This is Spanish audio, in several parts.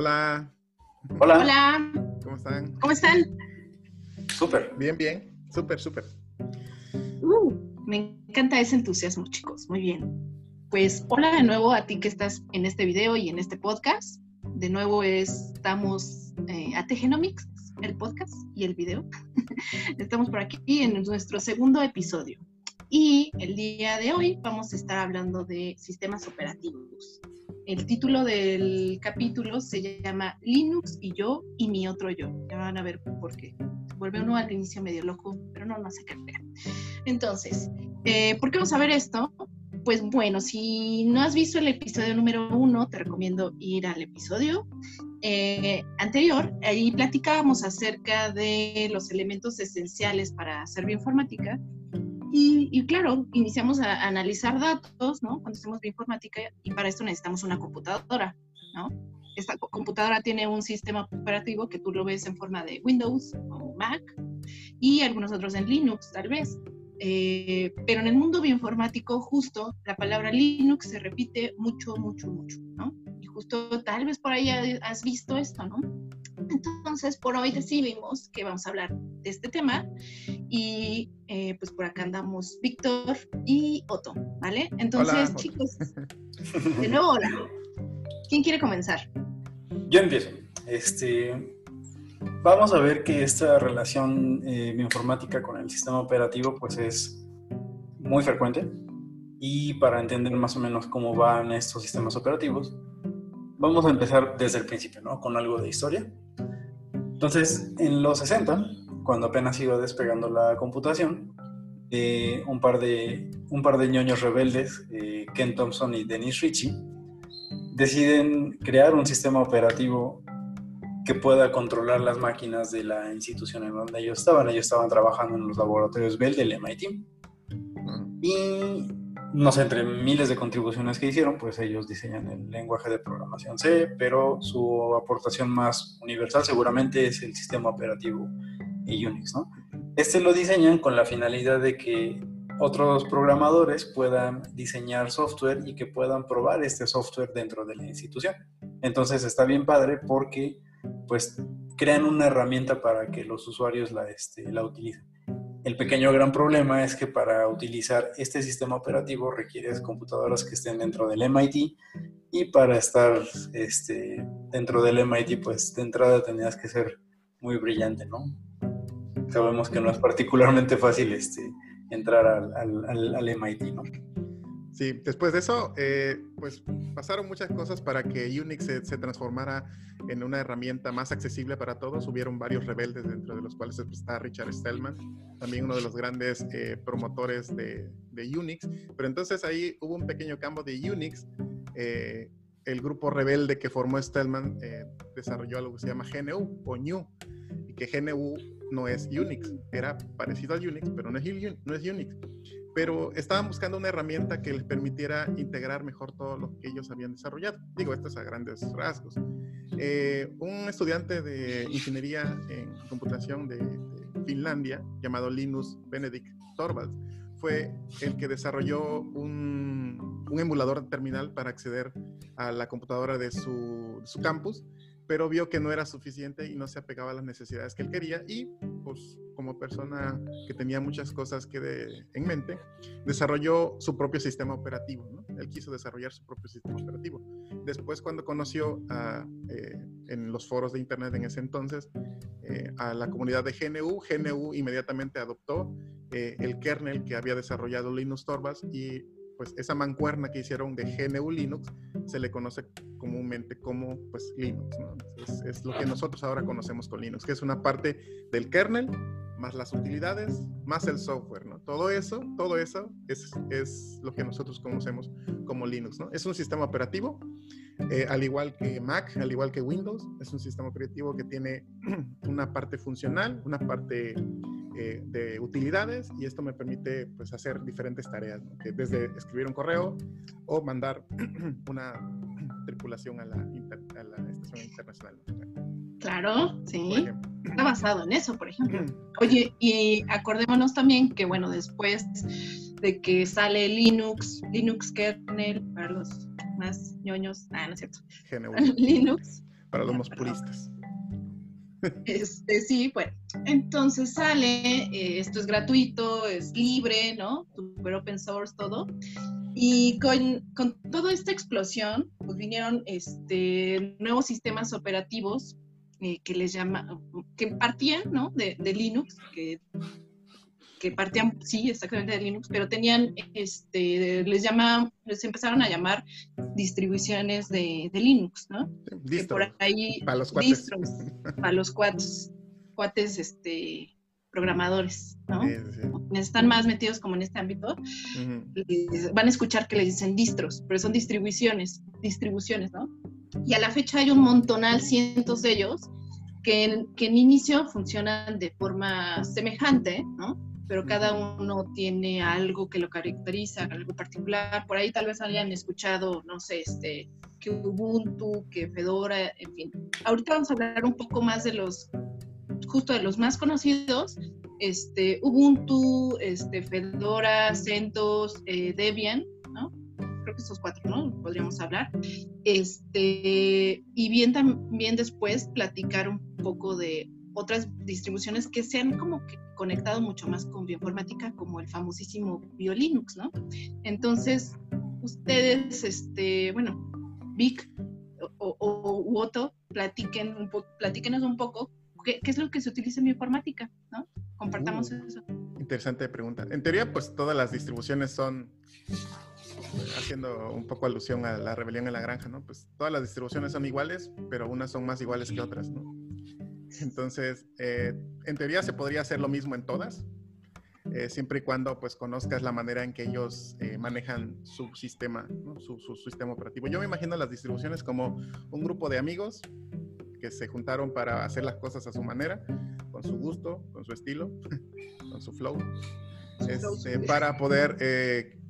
Hola. Hola. Hola. ¿Cómo están? ¿Cómo están? Súper. Bien, bien. Súper, súper. Uh, me encanta ese entusiasmo, chicos. Muy bien. Pues hola de nuevo a ti que estás en este video y en este podcast. De nuevo estamos eh, a Tegenomics, el podcast y el video. estamos por aquí en nuestro segundo episodio. Y el día de hoy vamos a estar hablando de sistemas operativos. El título del capítulo se llama Linux y yo y mi otro yo. Ya van a ver por qué. Vuelve uno al inicio medio loco, pero no, no se crean. Entonces, eh, ¿por qué vamos a ver esto? Pues bueno, si no has visto el episodio número uno, te recomiendo ir al episodio eh, anterior. Ahí platicábamos acerca de los elementos esenciales para hacer bioinformática y, claro, iniciamos a, analizar datos, ¿no? Cuando hacemos bioinformática y para esto necesitamos una computadora, ¿no? Esta computadora tiene un sistema operativo que tú lo ves en forma de Windows o Mac y algunos otros en Linux, tal vez. Eh, pero en el mundo bioinformático, justo la palabra Linux se repite mucho, mucho, mucho, ¿no? Y justo tal vez por ahí has visto esto, ¿no? Entonces, por hoy decidimos que vamos a hablar de este tema y eh, pues por acá andamos Víctor y Otto, ¿vale? Entonces, chicos, de nuevo, hola. ¿Quién quiere comenzar? Yo empiezo. Este, vamos a ver que esta relación eh, bioinformática con el sistema operativo pues es muy frecuente y para entender más o menos cómo van estos sistemas operativos, vamos a empezar desde el principio, ¿no? Con algo de historia. Entonces, en los 60, cuando apenas iba despegando la computación, eh, un, par de, un par de ñoños rebeldes, eh, Ken Thompson y Dennis Ritchie, deciden crear un sistema operativo que pueda controlar las máquinas de la institución en donde ellos estaban. Ellos estaban trabajando en los laboratorios Bell del MIT. Y no sé, entre miles de contribuciones que hicieron, pues ellos diseñan el lenguaje de programación C, pero su aportación más universal seguramente es el sistema operativo Unix, ¿no? Este lo diseñan con la finalidad de que otros programadores puedan diseñar software y que puedan probar este software dentro de la institución. Entonces está bien padre porque pues crean una herramienta para que los usuarios la, este, la utilicen. El pequeño gran problema es que para utilizar este sistema operativo requieres computadoras que estén dentro del MIT y para estar este, dentro del MIT, pues de entrada tenías que ser muy brillante, ¿no? Sabemos que no es particularmente fácil este, entrar al, al, al MIT, ¿no? Sí, después de eso, eh, pues pasaron muchas cosas para que Unix se, transformara en una herramienta más accesible para todos. Hubieron varios rebeldes, dentro de los cuales está Richard Stallman, también uno de los grandes eh, promotores de, Unix. Pero entonces ahí hubo un pequeño cambio de Unix. Eh, el grupo rebelde que formó Stallman desarrolló algo que se llama GNU o GNU, y que GNU no es Unix, era parecido al Unix, pero no es Unix pero estaban buscando una herramienta que les permitiera integrar mejor todo lo que ellos habían desarrollado. Digo, esto es a grandes rasgos. Eh, un estudiante de ingeniería en computación de, Finlandia, llamado Linus Benedict Torvalds, fue el que desarrolló un, un, emulador terminal para acceder a la computadora de su, de su campus pero vio que no era suficiente y no se apegaba a las necesidades que él quería y pues como persona que tenía muchas cosas que de, en mente, desarrolló su propio sistema operativo. Él quiso desarrollar su propio sistema operativo. Después cuando conoció a, eh, en los foros de internet en ese entonces eh, a la comunidad de GNU, GNU inmediatamente adoptó eh, el kernel que había desarrollado Linus Torvalds y pues esa mancuerna que hicieron de GNU Linux se le conoce comúnmente como pues Linux, es, lo que nosotros ahora conocemos con Linux, que es una parte del kernel más las utilidades, más el software, ¿no? Todo eso, todo eso es, es lo que nosotros conocemos como Linux, ¿no? Es un sistema operativo, eh, al igual que Mac, al igual que Windows, es un sistema operativo que tiene una parte funcional, una parte eh, de utilidades y esto me permite pues hacer diferentes tareas, desde escribir un correo o mandar una tripulación a la, a la estación internacional. Claro, sí. Está basado en eso, por ejemplo. Oye, y acordémonos también que, bueno, después de que sale Linux, Linux kernel, para los más ñoños, ah, no es cierto. Linux para los más puristas. Este, sí, bueno, entonces sale, eh, esto es gratuito, es libre, ¿no? Super open source, todo. Y con, con toda esta explosión, pues vinieron este, nuevos sistemas operativos eh, que les llama, que partían, ¿no? De, de Linux, que que partían, sí, exactamente de Linux, pero tenían, este, les llama, les empezaron a llamar distribuciones de, de Linux, ¿no? Distro, por ahí, para los cuates. distros, para los cuates, cuates, este, programadores, ¿no? Sí, sí. Están más metidos como en este ámbito, Ujú. les- van a escuchar que les dicen distros, pero son distribuciones, distribuciones, ¿no? Y a la fecha hay un montonal, cientos de ellos, que en, que en inicio funcionan de forma semejante, ¿no? Pero cada uno tiene algo que lo caracteriza, algo particular. Por ahí tal vez hayan escuchado, no sé, este, que Ubuntu, que Fedora, en fin. Ahorita vamos a hablar un poco más de los, justo de los más conocidos, este, Ubuntu, este, Fedora, CentOS, eh, Debian, ¿no? Creo que estos cuatro, ¿no? Podríamos hablar. Este, y bien también después platicar un poco de otras distribuciones que se han como que conectado mucho más con bioinformática, como el famosísimo BioLinux, ¿no? Entonces, ustedes, este, bueno, Vic o, o, o Otto, platiquen un po- platíquenos un poco qué, qué es lo que se utiliza en bioinformática, ¿no? Compartamos Uh. eso. Interesante pregunta. En teoría, pues todas las distribuciones son, haciendo un poco alusión a la rebelión en la granja, ¿no? Pues todas las distribuciones son iguales, pero unas son más iguales que otras, ¿no? Entonces, eh, en teoría se podría hacer lo mismo en todas, eh, siempre y cuando pues conozcas la manera en que ellos eh, manejan su sistema, ¿no? su, su sistema operativo. Yo me imagino las distribuciones como un grupo de amigos que se juntaron para hacer las cosas a su manera, con su gusto, con su estilo, con su flow, este, para poder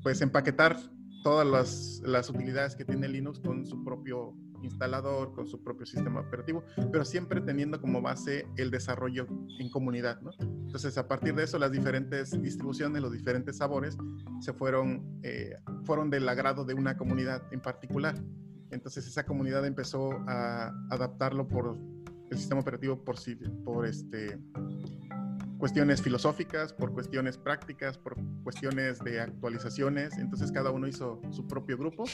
pues empaquetar todas las, las utilidades que tiene Linux con su propio instalador, con su propio sistema operativo, pero siempre teniendo como base el desarrollo en comunidad, ¿no? Entonces, a partir de eso, las diferentes distribuciones, los diferentes sabores, se fueron, eh, fueron del agrado de una comunidad en particular. Entonces, esa comunidad empezó a adaptarlo por el sistema operativo por, por este, cuestiones filosóficas, por cuestiones prácticas, por cuestiones de actualizaciones. Entonces cada uno hizo su propio grupo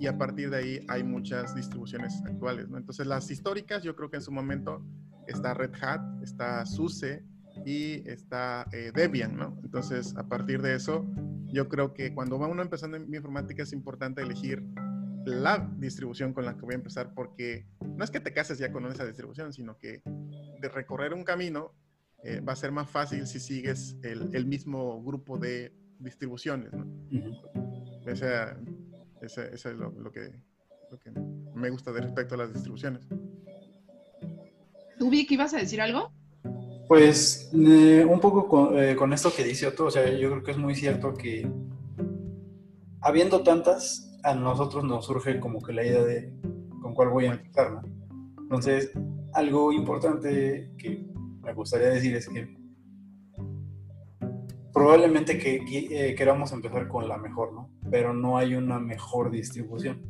y a partir de ahí hay muchas distribuciones actuales. ¿no? Entonces las históricas, yo creo que en su momento está Red Hat, está SUSE y está eh, Debian. ¿no? Entonces a partir de eso, yo creo que cuando va uno empezando en informática es importante elegir la distribución con la que voy a empezar porque no es que te cases ya con esa distribución, sino que de recorrer un camino eh, va a ser más fácil si sigues el, el mismo grupo de distribuciones. ¿no? Ujú. O sea, ese, ese es lo, lo que, lo que me gusta de respecto a las distribuciones. ¿Tú, Vic, ibas a decir algo? Pues eh, un poco con, eh, con esto que dice Otto, o sea, yo creo que es muy cierto que habiendo tantas, a nosotros nos surge como que la idea de con cuál voy a empezar, ¿no? Entonces, algo importante que me gustaría decir es que probablemente que, que, eh, queramos empezar con la mejor, ¿no? Pero no hay una mejor distribución.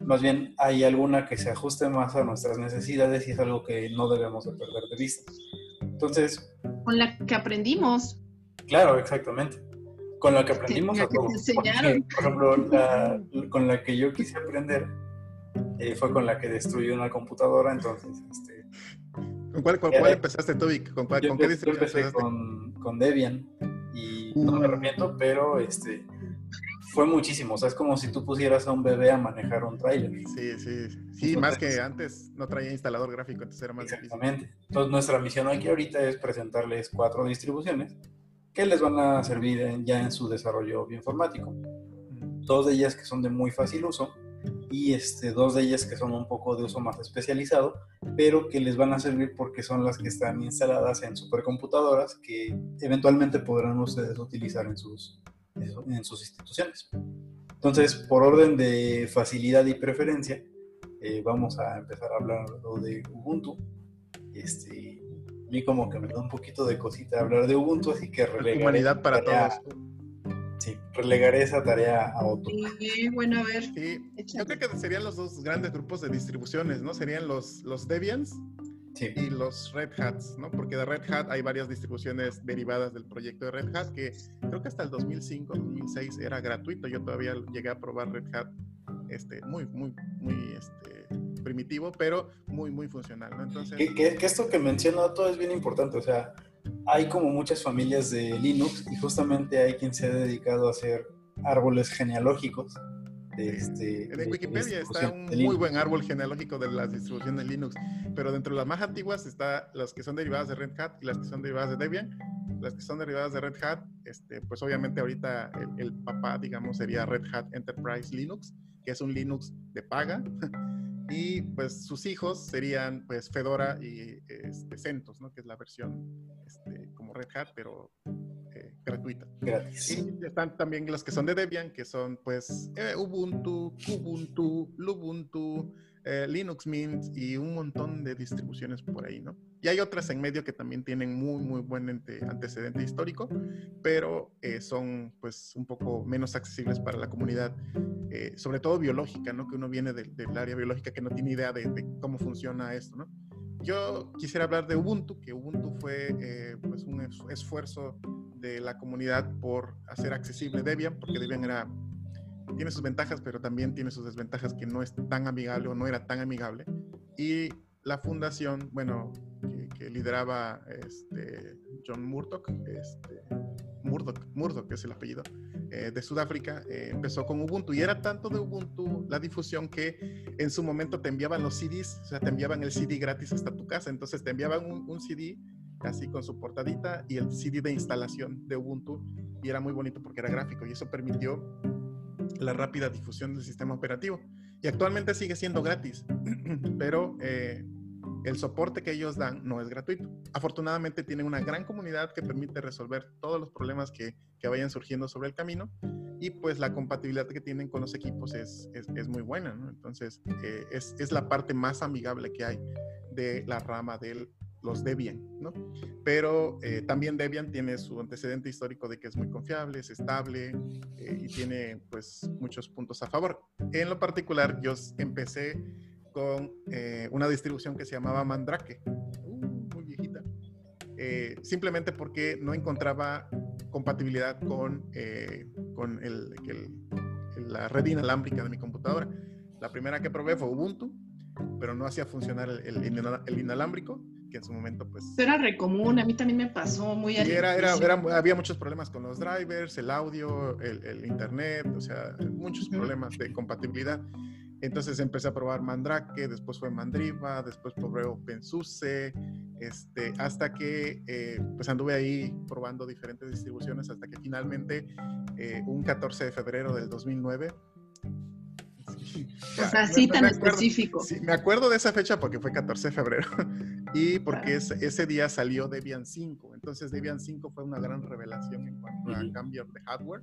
Más bien hay alguna que se ajuste más a nuestras necesidades y es algo que no debemos de perder de vista. Entonces, Con la que aprendimos. claro, exactamente. Con la que aprendimos a todos. Porque, por ejemplo, la, con la que yo quise aprender eh, fue con la que destruí una computadora, entonces, este, ¿Con cuál, con Eh, cuál empezaste tú, Vic? ¿Con, cuál, yo, con qué yo empezaste? con, con Debian y no me Uh. arrepiento, pero este, fue muchísimo. O sea, es como si tú pusieras a un bebé a manejar un trailer. Sí, sí, sí, más que antes no traía instalador gráfico, entonces era más difícil. Exactamente. Entonces, nuestra misión aquí ahorita es presentarles cuatro distribuciones que les van a servir en- ya en su desarrollo bioinformático. Dos de ellas que son de muy fácil uso y este, dos de ellas que son un poco de uso más especializado, pero que les van a servir porque son las que están instaladas en supercomputadoras que eventualmente podrán ustedes utilizar en sus, en sus instituciones. Entonces, por orden de facilidad y preferencia, eh, vamos a empezar a hablar de Ubuntu. Este, a mí como que me da un poquito de cosita hablar de Ubuntu, así que relegaré Humanidad para todos. Sí, relegaré esa tarea a otro. Sí, bueno, a ver. Sí, yo creo que serían los dos grandes grupos de distribuciones, ¿no? Serían los, los Debians Sí. y los Red Hats, ¿no? Porque de Red Hat hay varias distribuciones derivadas del proyecto de Red Hat que creo que hasta el 2005, 2006 era gratuito. Yo todavía llegué a probar Red Hat, este, muy, muy, muy, este, primitivo, pero muy, muy funcional, ¿no? Entonces, Que, que- que esto que menciono todo es bien importante, o sea, hay como muchas familias de Linux y justamente hay quien se ha dedicado a hacer árboles genealógicos. de Este, en de- de Wikipedia está un muy buen árbol genealógico de las distribuciones Linux, pero dentro de las más antiguas está las que son derivadas de Red Hat y las que son derivadas de Debian. Las que son derivadas de Red Hat, este, pues obviamente ahorita el, el papá, digamos, sería Red Hat Enterprise Linux, que es un Linux de paga. Y pues sus hijos serían pues Fedora y este, CentOS, ¿no? Que es la versión este, como Red Hat, pero eh, gratuita. Gratis. Y están también los que son de Debian, que son pues eh, Ubuntu, Kubuntu, Lubuntu, eh, Linux Mint y un montón de distribuciones por ahí, ¿no? Y hay otras en medio que también tienen muy, muy buen ante- antecedente histórico, pero eh, son pues un poco menos accesibles para la comunidad, eh, sobre todo biológica, ¿no? Que uno viene del, del área biológica que no tiene idea de, de cómo funciona esto, ¿no? Yo quisiera hablar de Ubuntu, que Ubuntu fue eh, pues un es- esfuerzo de la comunidad por hacer accesible Debian, porque Debian era, tiene sus ventajas, pero también tiene sus desventajas que no es tan amigable o no era tan amigable. Y la fundación, bueno, que, que lideraba este, John Murdoch, este, Murdoch, Murdoch es el apellido, eh, de Sudáfrica, eh, empezó con Ubuntu y era tanto de Ubuntu la difusión que en su momento te enviaban los CDs, o sea, te enviaban el CD gratis hasta tu casa, entonces te enviaban un, un CD así con su portadita y el CD de instalación de Ubuntu y era muy bonito porque era gráfico y eso permitió la rápida difusión del sistema operativo. Y actualmente sigue siendo gratis, pero eh, el soporte que ellos dan no es gratuito. Afortunadamente tienen una gran comunidad que permite resolver todos los problemas que, que vayan surgiendo sobre el camino y pues la compatibilidad que tienen con los equipos es, es, muy buena. Entonces eh, es, es la parte más amigable que hay de la rama de los Debian. Pero eh, también Debian tiene su antecedente histórico de que es muy confiable, es estable eh, y tiene pues muchos puntos a favor. En lo particular, yo empecé con eh, una distribución que se llamaba Mandrake, uh, muy viejita, eh, simplemente porque no encontraba compatibilidad con, eh, con el- el- la red inalámbrica de mi computadora. La primera que probé fue Ubuntu, pero no hacía funcionar el, el inalámbrico, que en su momento pues... Era re común, a mí también me pasó muy Y era, era, era- había muchos problemas con los drivers, el audio, el, internet, o sea, muchos problemas de compatibilidad. Entonces empecé a probar Mandrake, después fue Mandriva, después probé OpenSUSE, este, hasta que eh, pues anduve ahí probando diferentes distribuciones hasta que finalmente eh, un 14 de febrero del 2009. sí, O sea, sí tan acuerdo- específico. Sí, me acuerdo de esa fecha porque fue 14 de febrero y porque Claro. ese, ese día salió Debian 5. Entonces Debian 5 fue una gran revelación en cuanto a Ujú. cambios de hardware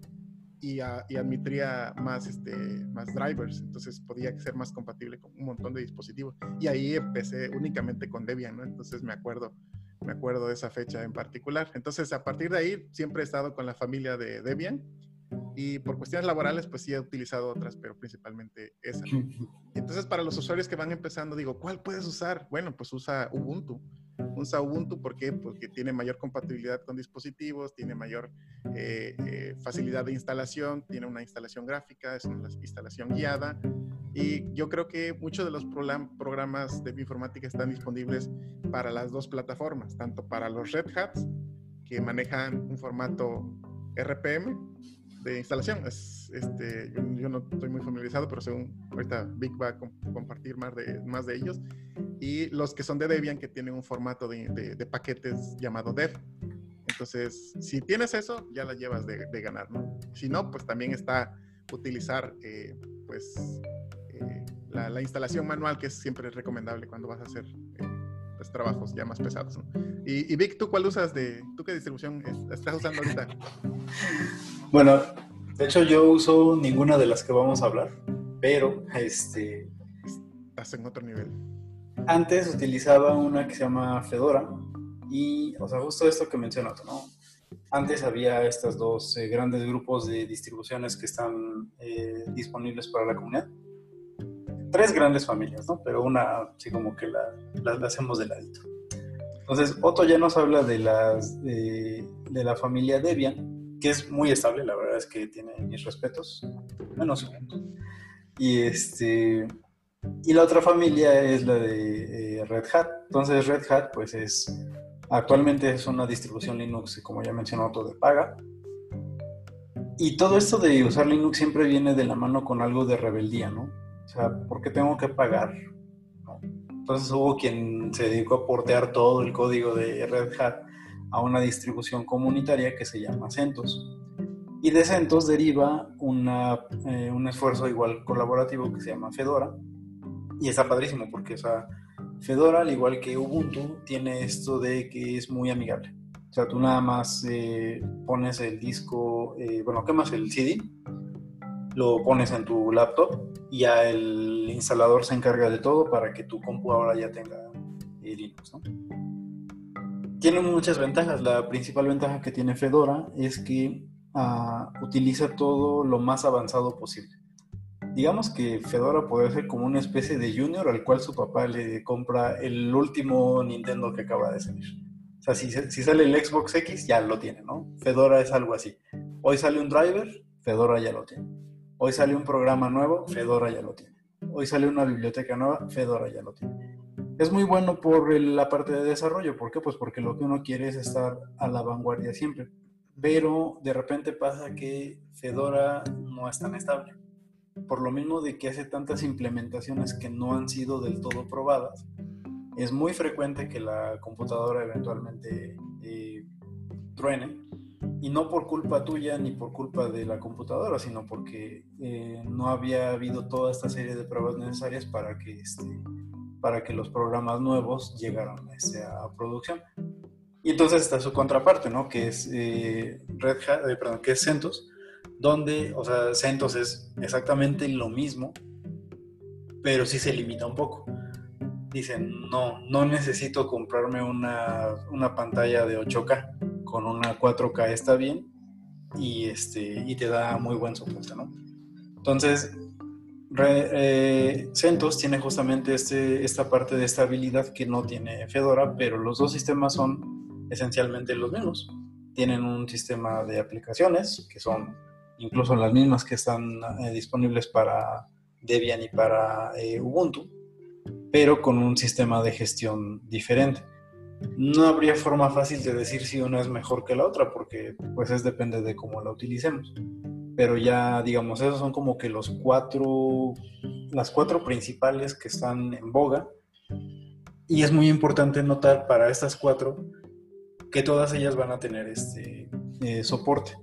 y, a- y admitía más, este, más drivers. Entonces podía ser más compatible con un montón de dispositivos. Y ahí empecé únicamente con Debian, ¿no? Entonces me acuerdo, me acuerdo de esa fecha en particular. Entonces a partir de ahí siempre he estado con la familia de Debian. Y por cuestiones laborales, pues sí he utilizado otras, pero principalmente esa. Entonces, para los usuarios que van empezando, digo, ¿cuál puedes usar? Bueno, pues usa Ubuntu. Usa Ubuntu ¿por qué? porque tiene mayor compatibilidad con dispositivos, tiene mayor eh, eh, facilidad de instalación, tiene una instalación gráfica, es una instalación guiada. Y yo creo que muchos de los program- programas de bioinformática están disponibles para las dos plataformas, tanto para los Red Hats, que manejan un formato RPM, de instalación. Es, este, yo, yo no estoy muy familiarizado, pero según ahorita Vic va a com- compartir más de, más de ellos. Y los que son de Debian, que tienen un formato de, de- de paquetes llamado Dev. Entonces, si tienes eso, ya la llevas de, de ganar, ¿no? Si no, pues también está utilizar, eh, pues, eh, la, la instalación manual, que es siempre recomendable cuando vas a hacer eh, pues, trabajos ya más pesados, ¿no? Y, y Vic, ¿tú cuál usas de, tú qué distribución es- estás usando ahorita? Bueno, de hecho yo uso ninguna de las que vamos a hablar, pero este, Estás en otro nivel. antes utilizaba una que se llama Fedora y, o sea, justo esto que mencionas, ¿no? antes había estos dos eh, grandes grupos de distribuciones que están eh, disponibles para la comunidad. Tres grandes familias, ¿no? Pero una, sí, como que la, la, hacemos de ladito. Entonces, Otto ya nos habla de, las, de, la familia Debian, que es muy estable, la verdad es que tiene mis respetos, menos Y, este, y la otra familia es la de eh, Red Hat. Entonces, Red Hat, pues es Actualmente es una distribución Linux, como ya mencionó, todo de paga. Y todo esto de usar Linux siempre viene de la mano con algo de rebeldía, ¿no? O sea, ¿por qué tengo que pagar? Entonces hubo quien se dedicó a portear todo el código de Red Hat a una distribución comunitaria que se llama CentOS. Y de CentOS deriva eh, un esfuerzo igual colaborativo que se llama Fedora. Y está padrísimo porque, o Fedora, al igual que Ubuntu, tiene esto de que es muy amigable. O sea, tú nada más eh, pones el disco, eh, bueno, quemas el CD, lo pones en tu laptop y ya el instalador se encarga de todo para que tu compu ahora ya tenga Linux. ¿no? Tiene muchas ventajas. La principal ventaja que tiene Fedora es que ah, utiliza todo lo más avanzado posible digamos que Fedora puede ser como una especie de junior al cual su papá le compra el último Nintendo que acaba de salir. O sea, si, sale el Xbox X, ya lo tiene, ¿no? Fedora es algo así. Hoy sale un driver, Fedora ya lo tiene. Hoy sale un programa nuevo, Fedora ya lo tiene. Hoy sale una biblioteca nueva, Fedora ya lo tiene. Es muy bueno por la parte de desarrollo. ¿Por qué? Pues porque lo que uno quiere es estar a la vanguardia siempre. Pero de repente pasa que Fedora no es tan estable por lo mismo de que hace tantas implementaciones que no han sido del todo probadas, es muy frecuente que la computadora eventualmente eh, truene y no por culpa tuya ni por culpa de la computadora, sino porque eh, no había habido toda esta serie de pruebas necesarias para que, este, para que los programas nuevos llegaran a, este, producción. Y entonces está su contraparte, ¿no? Que es eh, Red Hat, perdón, que es CentOS, donde, o sea, CentOS es exactamente lo mismo, pero sí se limita un poco. Dicen, no, no necesito comprarme una, pantalla de 8K, con una 4K está bien y, este, y te da muy buen soporte, ¿no? Entonces, eh, CentOS tiene justamente este, esta parte de estabilidad que no tiene Fedora, pero los dos sistemas son esencialmente los mismos. Tienen un sistema de aplicaciones que son incluso las mismas que están eh, disponibles para Debian y para eh, Ubuntu, pero con un sistema de gestión diferente. No habría forma fácil de decir si una es mejor que la otra, porque pues es depende de cómo la utilicemos. Pero ya, digamos, esos son como que los cuatro, las cuatro principales que están en boga. Y es muy importante notar para estas cuatro que todas ellas van a tener este eh, soporte.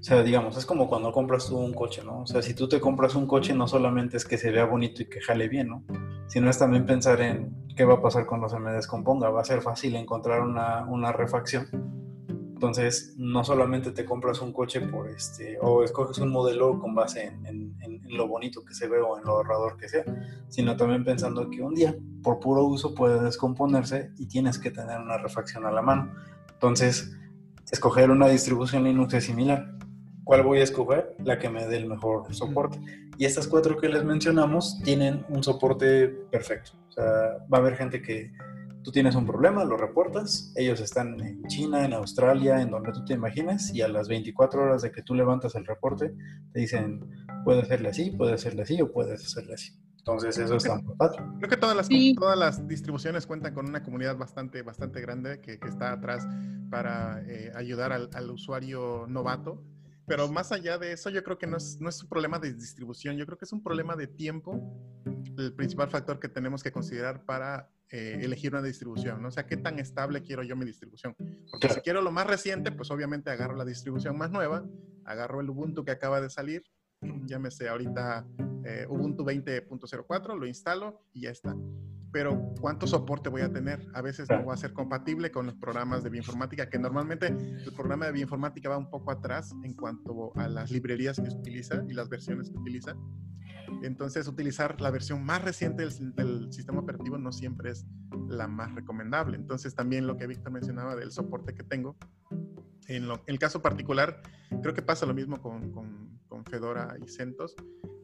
O sea, digamos, es como cuando compras tú un coche, ¿no? O sea, si tú te compras un coche, no solamente es que se vea bonito y que jale bien, ¿no? Sino es también pensar en qué va a pasar cuando se me descomponga. Va a ser fácil encontrar una, una refacción. Entonces, no solamente te compras un coche por este, o escoges un modelo con base en, en, en, lo bonito que se ve o en lo ahorrador que sea, sino también pensando que un día, por puro uso, puede descomponerse y tienes que tener una refacción a la mano. Entonces, escoger una distribución Linux es similar ¿Cuál voy a escoger? La que me dé el mejor soporte. Y estas cuatro que les mencionamos tienen un soporte perfecto. O sea, va a haber gente que tú tienes un problema, lo reportas, ellos están en China, en Australia, en donde tú te imagines, y a las 24 horas de que tú levantas el reporte, te dicen, puede hacerle así, puede hacerle así o puedes hacerle así. Entonces eso está muy fácil. Creo que todas las, todas las distribuciones cuentan con una comunidad bastante, bastante grande que, que está atrás para eh, ayudar al, al usuario novato pero más allá de eso, yo creo que no es, no es un problema de distribución, yo creo que es un problema de tiempo, el principal factor que tenemos que considerar para eh, elegir una distribución, ¿no? O sea, ¿qué tan estable quiero yo mi distribución? Porque si quiero lo más reciente, pues obviamente agarro la distribución más nueva, agarro el Ubuntu que acaba de salir, llámese ahorita eh, Ubuntu 20.04, lo instalo y ya está pero ¿cuánto soporte voy a tener? A veces no va a ser compatible con los programas de bioinformática, que normalmente el programa de bioinformática va un poco atrás en cuanto a las librerías que utiliza y las versiones que utiliza. Entonces, utilizar la versión más reciente del, sistema operativo no siempre es la más recomendable. Entonces, también lo que Víctor mencionaba del soporte que tengo, En, el caso particular, creo que pasa lo mismo con, Fedora y CentOS.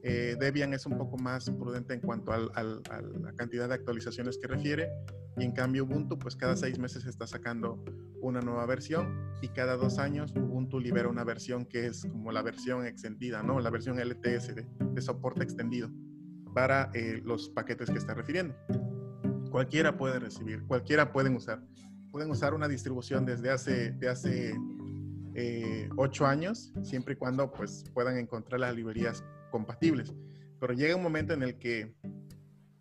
Eh, Debian es un poco más prudente en cuanto a la cantidad de actualizaciones que refiere y en cambio Ubuntu, pues cada seis meses está sacando una nueva versión y cada dos años Ubuntu libera una versión que es como la versión extendida, ¿no? La versión LTS de, soporte extendido para eh, los paquetes que está refiriendo. Cualquiera puede recibir, cualquiera pueden usar. Pueden usar una distribución desde hace, de hace eh, ocho años, siempre y cuando pues, puedan encontrar las librerías compatibles. Pero llega un momento en el que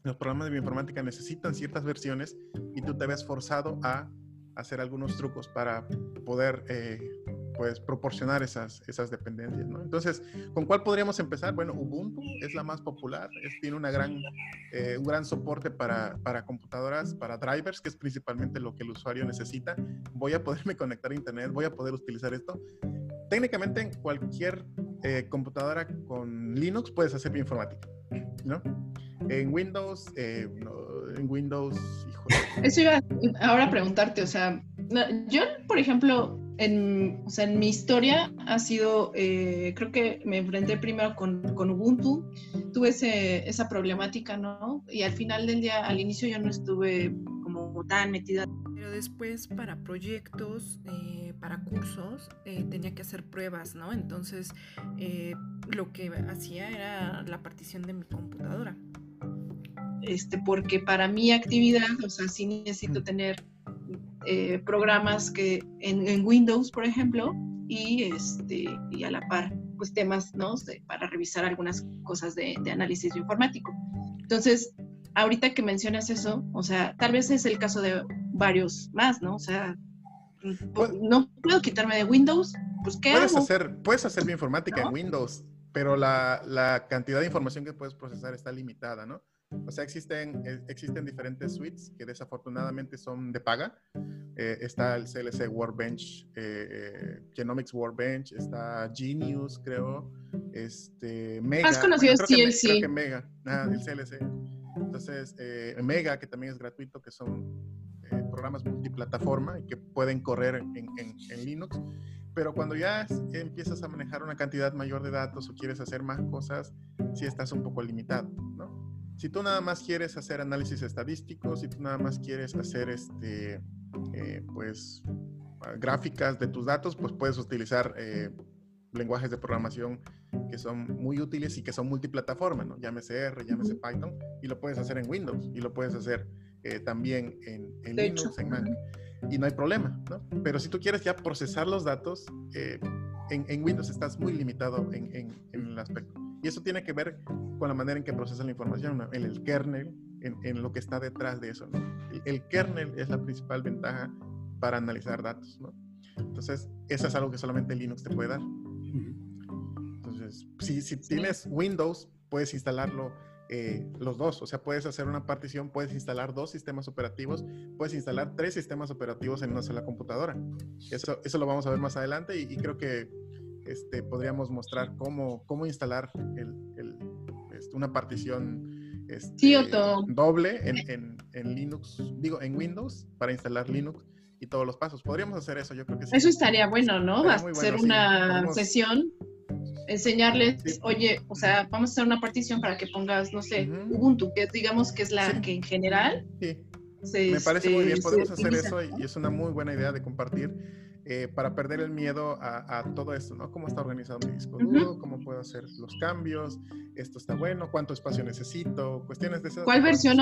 los programas de bioinformática necesitan ciertas versiones y tú te ves forzado a hacer algunos trucos para poder eh, pues proporcionar esas, esas dependencias. ¿no? Entonces, ¿con cuál podríamos empezar? Bueno, Ubuntu es la más popular, tiene una gran, eh, un gran soporte para, para, computadoras, para drivers, que es principalmente lo que el usuario necesita. Voy a poderme conectar a Internet, voy a poder utilizar esto. Técnicamente en cualquier eh, computadora con Linux puedes hacer bioinformática, ¿no? En Windows, eh, en Windows, híjole. Eso iba ahora a preguntarte, o sea, yo, por ejemplo, en, o sea, en mi historia ha sido, eh, creo que me enfrenté primero con, con Ubuntu, tuve ese, esa problemática, ¿no? Y al final del día, al inicio yo no estuve como tan metida. Pero después para proyectos, eh, para cursos, eh, tenía que hacer pruebas, ¿no? Entonces, lo que hacía era la partición de mi computadora. Este, porque para mi actividad, o sea, sí necesito tener eh, programas que en, Windows, por ejemplo, y, este, y a la par, pues temas, ¿no? para revisar algunas cosas de, análisis informático. Entonces, ahorita que mencionas eso, o sea, tal vez es el caso de varios más, ¿no? O sea, pues no puedo quitarme de Windows, pues ¿qué puedes Hacer, puedes hacer bioinformática en Windows, pero la, la, cantidad de información que puedes procesar está limitada, ¿no? O sea, existen, eh, existen diferentes suites que desafortunadamente son de paga. Eh, está el CLC Workbench, eh, Genomics Workbench, está Genius, creo. Este, Mega. ¿Has conocido bueno, creo creo que Mega, ah, el CLC. Entonces, Mega, que también es gratuito, que son programas multiplataforma y que pueden correr en, en, en Linux pero cuando ya empiezas a manejar una cantidad mayor de datos o quieres hacer más cosas, sí estás un poco limitado, ¿no? Si tú nada más quieres hacer análisis estadísticos, si tú nada más quieres hacer este, eh, pues, gráficas de tus datos, pues puedes utilizar eh, lenguajes de programación que son muy útiles y que son multiplataforma, ¿no? Llámese R, llámese Python, y lo puedes hacer en Windows, y lo puedes hacer eh, también en, Linux, en Mac, y no hay problema, ¿no? Pero si tú quieres ya procesar los datos, en, Windows estás muy limitado en, en el aspecto. Y eso tiene que ver con la manera en que procesa la información, en el kernel, en, lo que está detrás de eso. El, kernel es la principal ventaja para analizar datos. ¿no? Entonces, eso es algo que solamente Linux te puede dar. Entonces, si, si tienes Windows, puedes instalarlo eh, los dos. O sea, puedes hacer una partición, puedes instalar dos sistemas operativos, puedes instalar tres sistemas operativos en una sola computadora. Eso, eso lo vamos a ver más adelante y creo que este, podríamos mostrar cómo, cómo instalar este, una partición este, doble en, Linux, digo, en Windows para instalar Linux y todos los pasos. Podríamos hacer eso, yo creo que sí. Eso estaría bueno, ¿no? Va a ser una sesión, enseñarles, oye, o sea, vamos a hacer una partición para que pongas, no sé, Ubuntu, que digamos que es la que en general... Sí. Me parece muy bien, podemos hacer eso y es una muy buena idea de compartir eh, para perder el miedo a, todo esto, ¿no? ¿Cómo está organizado mi disco duro? ¿Cómo puedo hacer los cambios? ¿Esto está bueno? ¿Cuánto espacio necesito? Cuestiones de esas. ¿Cuál versión,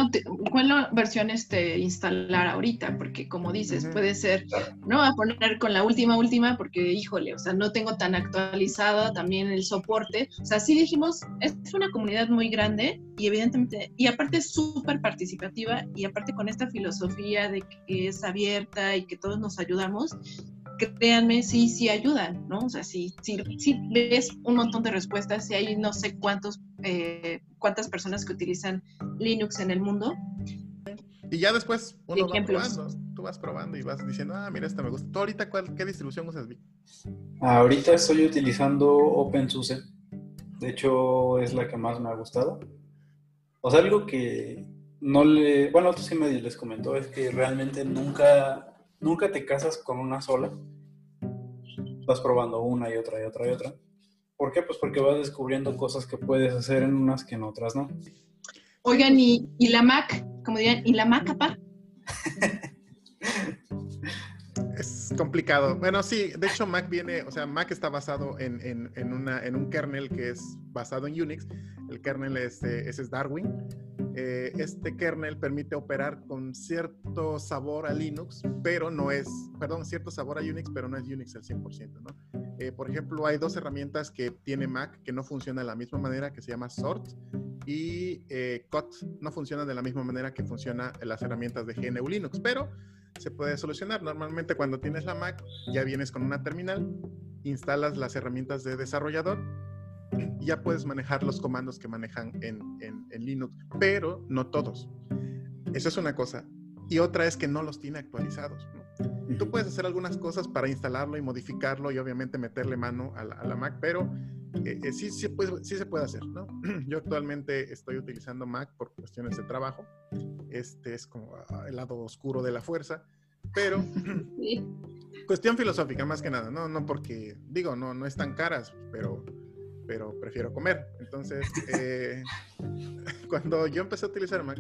cuál versión este, instalar ahorita? Porque como dices, puede ser, ¿no? A poner con la última, última, porque híjole, o sea, no tengo tan actualizado también el soporte. O sea, sí dijimos, es una comunidad muy grande y evidentemente, y aparte súper participativa y aparte con esta filosofía de que es abierta y que todos nos ayudamos, créanme, sí, sí ayudan, ¿no? O sea, sí, sí, sí ves un montón de respuestas, y hay no sé cuántos, eh, cuántas personas que utilizan Linux en el mundo. Y ya después uno va probando, tú vas probando y vas diciendo, ah, mira, esta me gusta. ¿Tú ahorita cuál, qué distribución usas, Vic? Ahorita estoy utilizando OpenSUSE. De hecho, es la que más me ha gustado. O sea, algo que no le... Bueno, otros sí me les comentó es que realmente nunca nunca te casas con una sola. vas probando una y otra y otra y otra. ¿Por qué? Pues porque vas descubriendo cosas que puedes hacer en unas que en otras no. Oigan, ¿y, y la Mac? Como dirían, ¿y la Mac, papá? es complicado. Bueno, sí, de hecho Mac viene, o sea, Mac está basado en, en, en, una, en un kernel que es basado en Unix. El kernel es, ese es Darwin. Eh, este kernel permite operar con cierto sabor a Linux, pero no es, perdón, cierto sabor a Unix, pero no es Unix al 100%, ¿no? Eh, por ejemplo, hay dos herramientas que tiene Mac que no funcionan de la misma manera, que se llama Sort y eh, Cut. No funcionan de la misma manera que funcionan las herramientas de GNU Linux, pero se puede solucionar. Normalmente cuando tienes la Mac ya vienes con una terminal, instalas las herramientas de desarrollador y ya puedes manejar los comandos que manejan en, en, en Linux, pero no todos. Eso es una cosa. Y otra es que no los tiene actualizados. ¿no? Tú puedes hacer algunas cosas para instalarlo y modificarlo y obviamente meterle mano a la, a la Mac, pero eh, eh, sí, sí, pues, sí se puede hacer, ¿no? Yo actualmente estoy utilizando Mac por cuestiones de trabajo. Este es como ah, el lado oscuro de la fuerza, pero Sí. cuestión filosófica más que nada, ¿no? No porque, digo, no, no están caras, pero, pero prefiero comer. Entonces, eh, cuando yo empecé a utilizar Mac,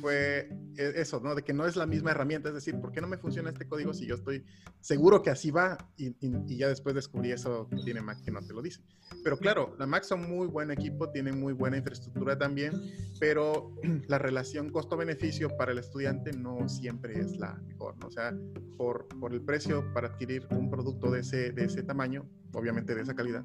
fue eh, eso, ¿no? De que no es la misma herramienta, es decir, ¿por qué no me funciona este código si yo estoy seguro que así va? Y, y- y ya después descubrí eso que tiene Mac que no te lo dice. Pero claro, la Mac son muy buen equipo, tienen muy buena infraestructura también, pero la relación costo-beneficio para el estudiante no siempre es la mejor, ¿no? O sea, por, por el precio para adquirir un producto de ese, de ese tamaño, obviamente de esa calidad,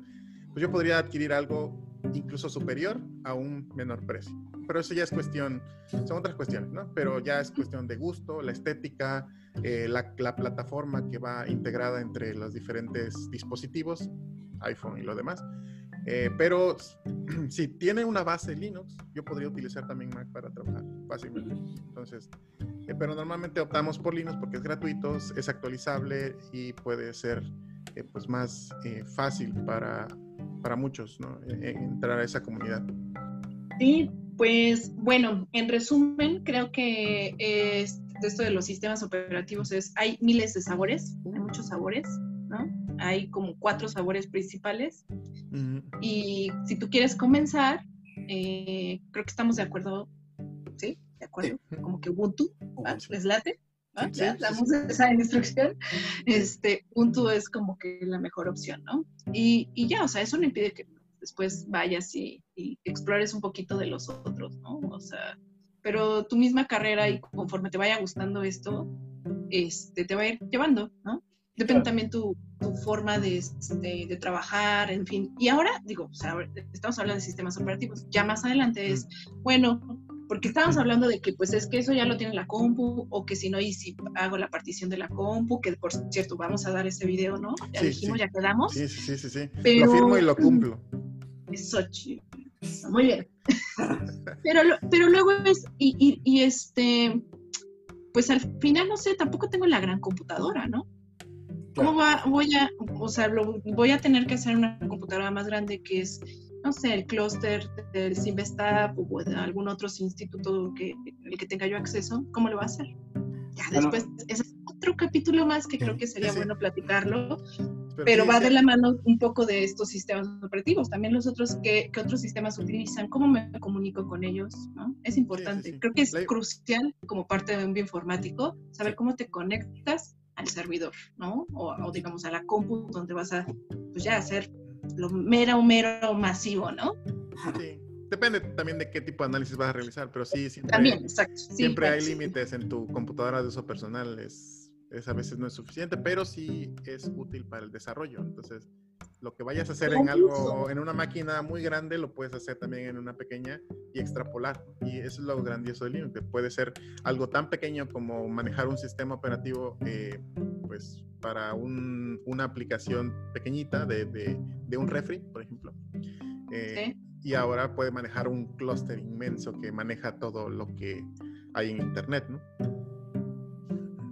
pues yo podría adquirir algo incluso superior a un menor precio. Pero eso ya es cuestión, son otras cuestiones, ¿no? Pero ya es cuestión de gusto, la estética, eh, la, la plataforma que va integrada entre los diferentes dispositivos, iPhone y lo demás. Eh, pero si tiene una base Linux, yo podría utilizar también Mac para trabajar fácilmente. Entonces, eh, pero normalmente optamos por Linux porque es gratuito, es actualizable y puede ser eh, pues más eh, fácil para, para muchos ¿no? Eh, eh, entrar a esa comunidad. Sí, pues bueno, en resumen, creo que eh, esto de los sistemas operativos es, hay miles de sabores, hay muchos sabores, ¿no? Hay como cuatro sabores principales y si tú quieres comenzar, eh, creo que estamos de acuerdo, ¿sí? De acuerdo, como que Ubuntu, ¿va? ¿les late? Sí, Ya damos sí. esa instrucción. Este, Ubuntu es como que la mejor opción, ¿no? Y, y ya, o sea, eso no impide que después vayas y, y explores un poquito de los otros, ¿no? O sea, pero tu misma carrera y conforme te vaya gustando esto, este, te va a ir llevando, ¿no? Depende Claro. también tu, tu forma de, este, de trabajar, en fin. Y ahora, digo, o sea, estamos hablando de sistemas operativos. Ya más adelante es, bueno, porque estábamos hablando de que pues es que eso ya lo tiene la compu, o que si no, y si hago la partición de la compu, que por cierto, vamos a dar ese video, ¿no? Ya Sí, dijimos, sí. ya quedamos. Sí, sí, sí, sí, sí. Pero- Lo firmo y lo cumplo. Eso, chido. Muy bien. pero, pero luego es, y, y- y este, pues al final, no sé, tampoco tengo la gran computadora, ¿no? ¿Cómo va, voy a, o sea, lo- voy a tener que hacer una computadora más grande que es, no sé, el clúster del Simvestab o de algún otro instituto que el que tenga yo acceso? ¿Cómo lo va a hacer? Ya Bueno. después, ese es otro capítulo más que creo que sería Sí, bueno platicarlo, pero sí, va sí. de la mano un poco de estos sistemas operativos. También los otros, ¿qué, qué otros sistemas utilizan? ¿Cómo me comunico con ellos? ¿no? Es importante. Creo que es La- crucial como parte de un bioinformático saber cómo te conectas al servidor, ¿no? O, o digamos a la compu donde vas a, pues ya hacer lo mero, mero masivo, ¿no? Sí. Depende también de qué tipo de análisis vas a realizar, pero sí, siempre, También, exacto. Sí, siempre hay sí. límites en tu computadora de uso personal. Es, es a veces no es suficiente, pero sí es útil para el desarrollo. Entonces, lo que vayas a hacer en algo, en una máquina muy grande, lo puedes hacer también en una pequeña y extrapolar. Y eso es lo grandioso del Linux, que puede ser algo tan pequeño como manejar un sistema operativo, eh, pues para un- una aplicación pequeñita de, de- de un refri, por ejemplo. Eh, Sí. Y ahora puede manejar un clúster inmenso que maneja todo lo que hay en Internet, ¿no?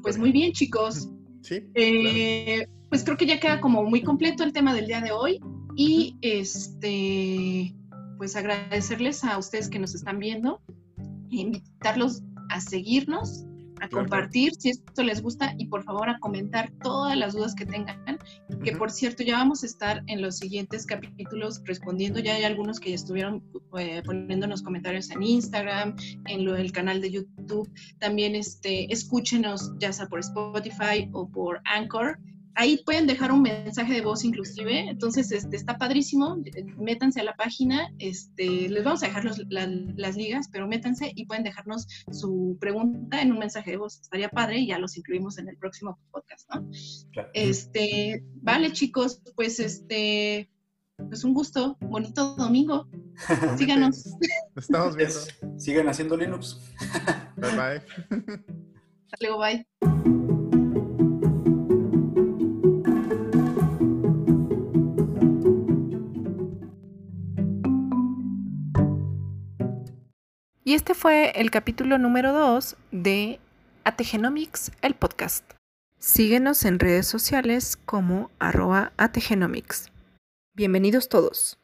Pues muy bien, chicos. Sí. Eh, Pues creo que ya queda como muy completo el tema del día de hoy y este, pues agradecerles a ustedes que nos están viendo, e invitarlos a seguirnos, a Claro. compartir si esto les gusta y por favor a comentar todas las dudas que tengan. que por cierto ya vamos a estar en los siguientes capítulos respondiendo, ya hay algunos que ya estuvieron eh, poniéndonos comentarios en Instagram, en lo, el canal de YouTube, también este, escúchenos ya sea por Spotify o por Anchor ahí pueden dejar un mensaje de voz inclusive, entonces este, está padrísimo, métanse a la página, este, les vamos a dejar las ligas, pero métanse y pueden dejarnos su pregunta en un mensaje de voz, estaría padre y ya los incluimos en el próximo podcast, ¿no? Este, vale chicos, pues este, pues un gusto, bonito domingo, síganos. estamos viendo. Sigan haciendo Linux. bye bye. Hasta luego, bye. Y este fue el capítulo número 2 de Ategenomics, el podcast. Síguenos en redes sociales como arroba Ategenomics. Bienvenidos todos.